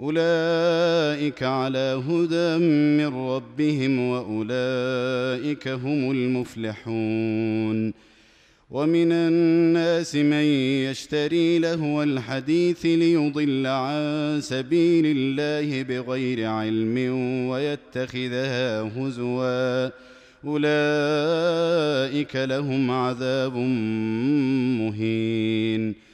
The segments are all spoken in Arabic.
أولئك على هدى من ربهم وأولئك هم المفلحون. ومن الناس من يشتري لهو الحديث ليضل عن سبيل الله بغير علم ويتخذها هزوا. أولئك لهم عذاب مهين.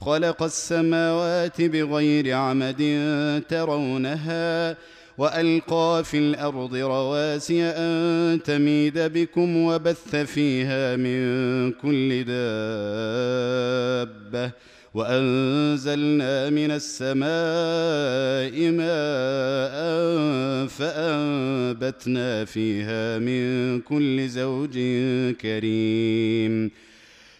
خلق السماوات بغير عمد ترونها وألقى في الأرض رواسي أن تميد بكم وبث فيها من كل دابة وأنزلنا من السماء ماء فأنبتنا فيها من كل زوج كريم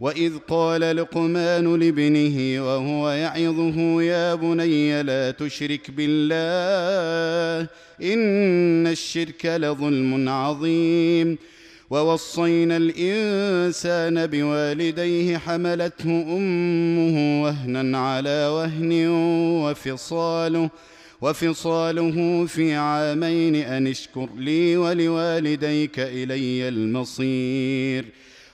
وإذ قال لقمان لابنه وهو يعظه يا بني لا تشرك بالله إن الشرك لظلم عظيم. ووصينا الإنسان بوالديه حملته أمه وهنا على وهن وفصاله وفصاله في عامين أن اشكر لي ولوالديك إلي المصير.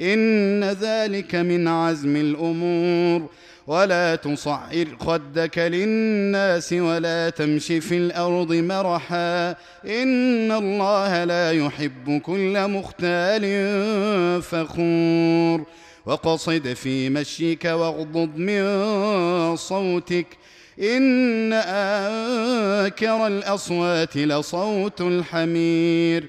إن ذلك من عزم الأمور. ولا تصعر خدك للناس ولا تمش في الأرض مرحا. إن الله لا يحب كل مختال فخور. وقصد في مشيك واغضض من صوتك. إن انكر الأصوات لصوت الحمير.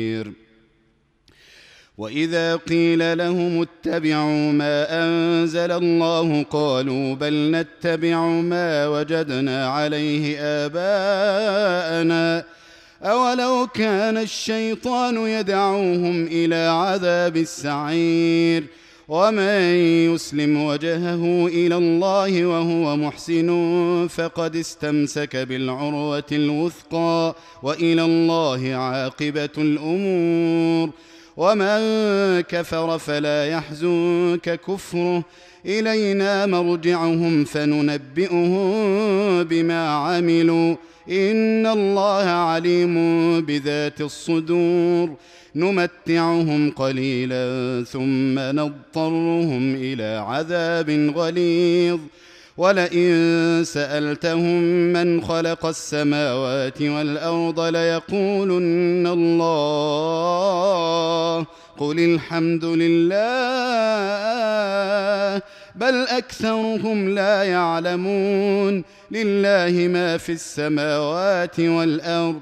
واذا قيل لهم اتبعوا ما انزل الله قالوا بل نتبع ما وجدنا عليه اباءنا اولو كان الشيطان يدعوهم إلى عذاب السعير ومن يسلم وجهه إلى الله وهو محسن فقد استمسك بالعروه الوثقى والى الله عاقبه الأمور ومن كفر فلا يحزنك كفره الينا مرجعهم فننبئهم بما عملوا ان الله عليم بذات الصدور نمتعهم قليلا ثم نضطرهم إلى عذاب غليظ ولئن سألتهم من خلق السماوات والأرض ليقولن الله. قل الحمد لله بل أكثرهم لا يعلمون. لله ما في السماوات والأرض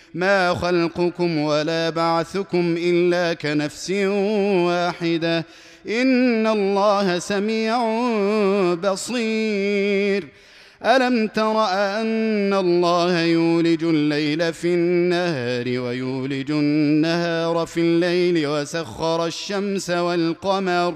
ما خلقكم ولا بعثكم الا كنفس واحدة ان الله سميع بصير. الم تر ان الله يولج الليل في النهار ويولج النهار في الليل وسخر الشمس والقمر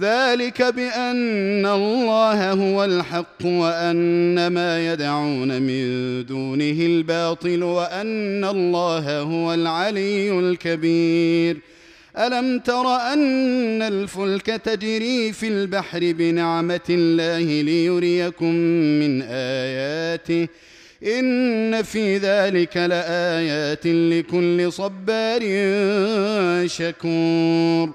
ذلك بأن الله هو الحق وأن ما يدعون من دونه الباطل وأن الله هو العلي الكبير. ألم تر أن الفلك تجري في البحر بنعمة الله ليريكم من آياته؟ إن في ذلك لآيات لكل صبار شكور.